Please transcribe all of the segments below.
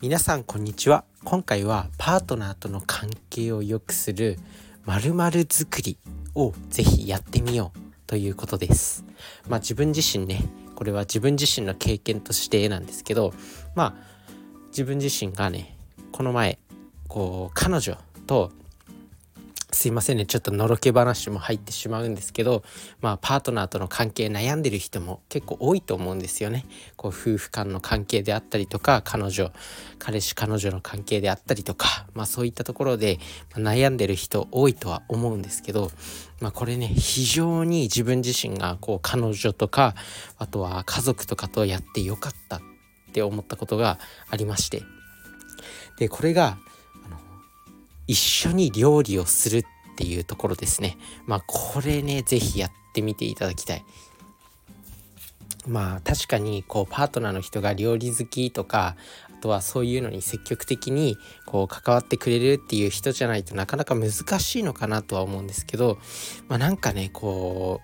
皆さんこんにちは。今回はパートナーとの関係を良くする〇〇作りをぜひやってみようということです。まあ自分自身ねこれは自分自身の経験としてなんですけどまあ自分自身がねこの前こう彼女とすいませんねちょっとのろけ話も入ってしまうんですけどまあパートナーとの関係悩んでる人も結構多いと思うんですよね。こう夫婦間の関係であったりとか彼女彼氏彼女の関係であったりとかまあそういったところで悩んでる人多いとは思うんですけどまあこれね非常に自分自身がこう彼女とかあとは家族とかとやってよかったって思ったことがありましてでこれが一緒に料理をするっていうところですね。まあこれね、是非やってみていただきたい。まあ確かにこうパートナーの人が料理好きとかあとはそういうのに積極的にこう関わってくれるっていう人じゃないとなかなか難しいのかなとは思うんですけどまあなんかねこ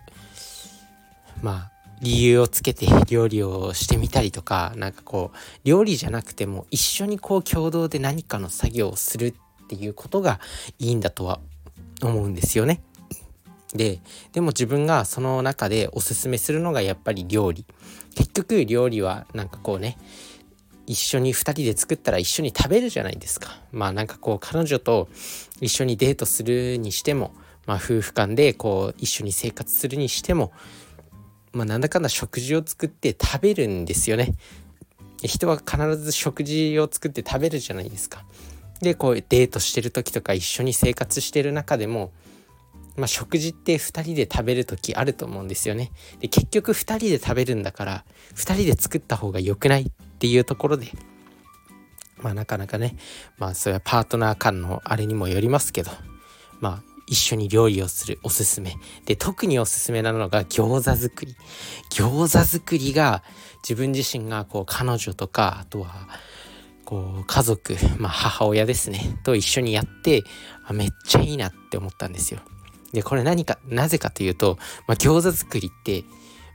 うまあ理由をつけて料理をしてみたりとか何かこう料理じゃなくても一緒にこう共同で何かの作業をするっていうことがいいんだとは思うんですよね。ででも自分がその中でおすすめするのがやっぱり料理。結局料理はなんかこうね一緒に2人で作ったら一緒に食べるじゃないですか。まあなんかこう彼女と一緒にデートするにしてもまあ夫婦間でこう一緒に生活するにしてもまあなんだかんだ食事を作って食べるんですよね。人は必ず食事を作って食べるじゃないですか。でこうデートしてる時とか一緒に生活してる中でも、まあ、食事って2人で食べる時あると思うんですよね。で結局2人で食べるんだから2人で作った方が良くないっていうところでまあなかなかねまあそれはパートナー間のあれにもよりますけどまあ一緒に料理をするおすすめで特におすすめなのが餃子作り餃子作りが自分自身がこう彼女とかあとはこう家族、まあ、母親ですねと一緒にやってあめっちゃいいなって思ったんですよ。でこれ何かなぜかというと、まあ、餃子作りって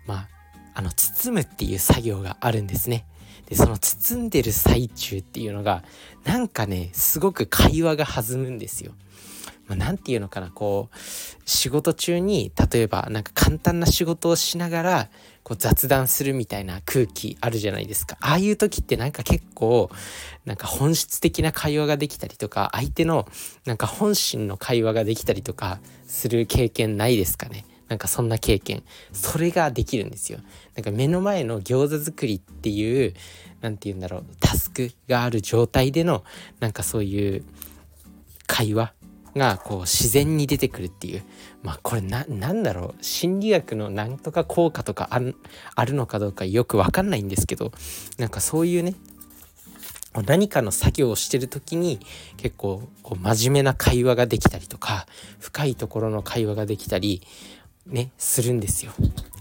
まああの包むっていう作業があるんですね。でその包んでる最中っていうのがなんかねすごく会話が弾むんですよ。まあ、て言うのかなこう仕事中に例えばなんか簡単な仕事をしながらこう雑談するみたいな空気あるじゃないですか。ああいう時ってなんか結構なんか本質的な会話ができたりとか相手のなんか本心の会話ができたりとかする経験ないですかね。なんかそんな経験。それができるんですよ。なんか目の前の餃子作りっていう何て言うんだろうタスクがある状態でのなんかそういう会話がこう自然に出てくるっていう。まあこれな何だろう。心理学のなんとか効果とかあるのかどうかよく分かんないんですけど。なんかそういうね何かの作業をしてる時に結構こう真面目な会話ができたりとか深いところの会話ができたりねするんですよ。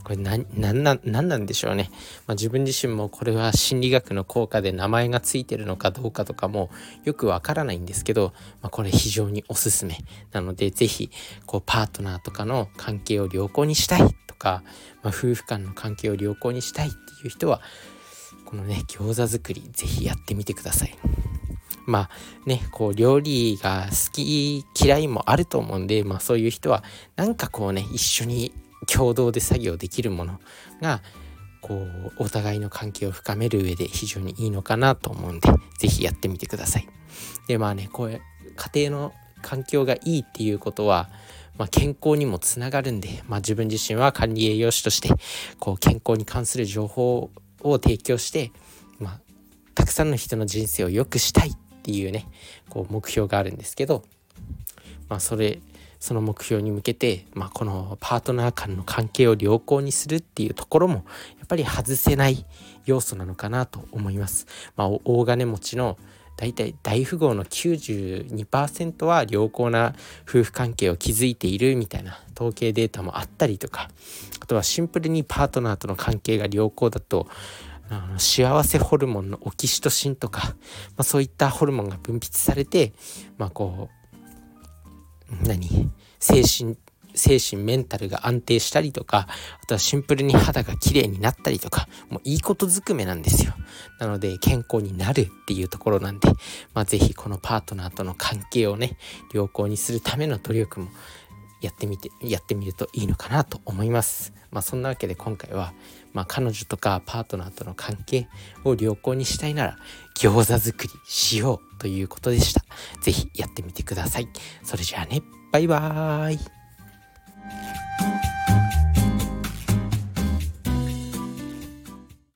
これ何何何なんでしょうね、まあ、自分自身もこれは心理学の効果で名前がついてるのかどうかとかもよくわからないんですけど、まあ、これ非常におすすめなので是非こうパートナーとかの関係を良好にしたいとか、まあ、夫婦間の関係を良好にしたいっていう人はこのね餃子作り是非やってみてください。まあねこう料理が好き嫌いもあると思うんで、まあ、そういう人はなんかこうね一緒に共同で作業できるものがこうお互いの関係を深める上で非常にいいのかなと思うんで是非やってみてください。でまあねこう家庭の環境がいいっていうことは、まあ、健康にもつながるんで、まあ、自分自身は管理栄養士としてこう健康に関する情報を提供して、まあ、たくさんの人の人生を良くしたいっていうねこう目標があるんですけど、まあ、それその目標に向けて、まあ、このパートナー間の関係を良好にするっていうところもやっぱり外せない要素なのかなと思います。まあ、大金持ちの大体大富豪の92%は良好な夫婦関係を築いているみたいな統計データもあったりとかあとはシンプルにパートナーとの関係が良好だとあの幸せホルモンのオキシトシンとか、まあ、そういったホルモンが分泌されて、まあ、こう何？精神精神メンタルが安定したりとかあとはシンプルに肌が綺麗になったりとかもういいことずくめなんですよ。なので健康になるっていうところなんで、まあ、是非このパートナーとの関係をね良好にするための努力もやってみてやってみるといいのかなと思います。まあそんなわけで今回はまあ、彼女とかパートナーとの関係を良好にしたいなら餃子作りしようということでした。ぜひやってみてください。それじゃあね、バイバーイ。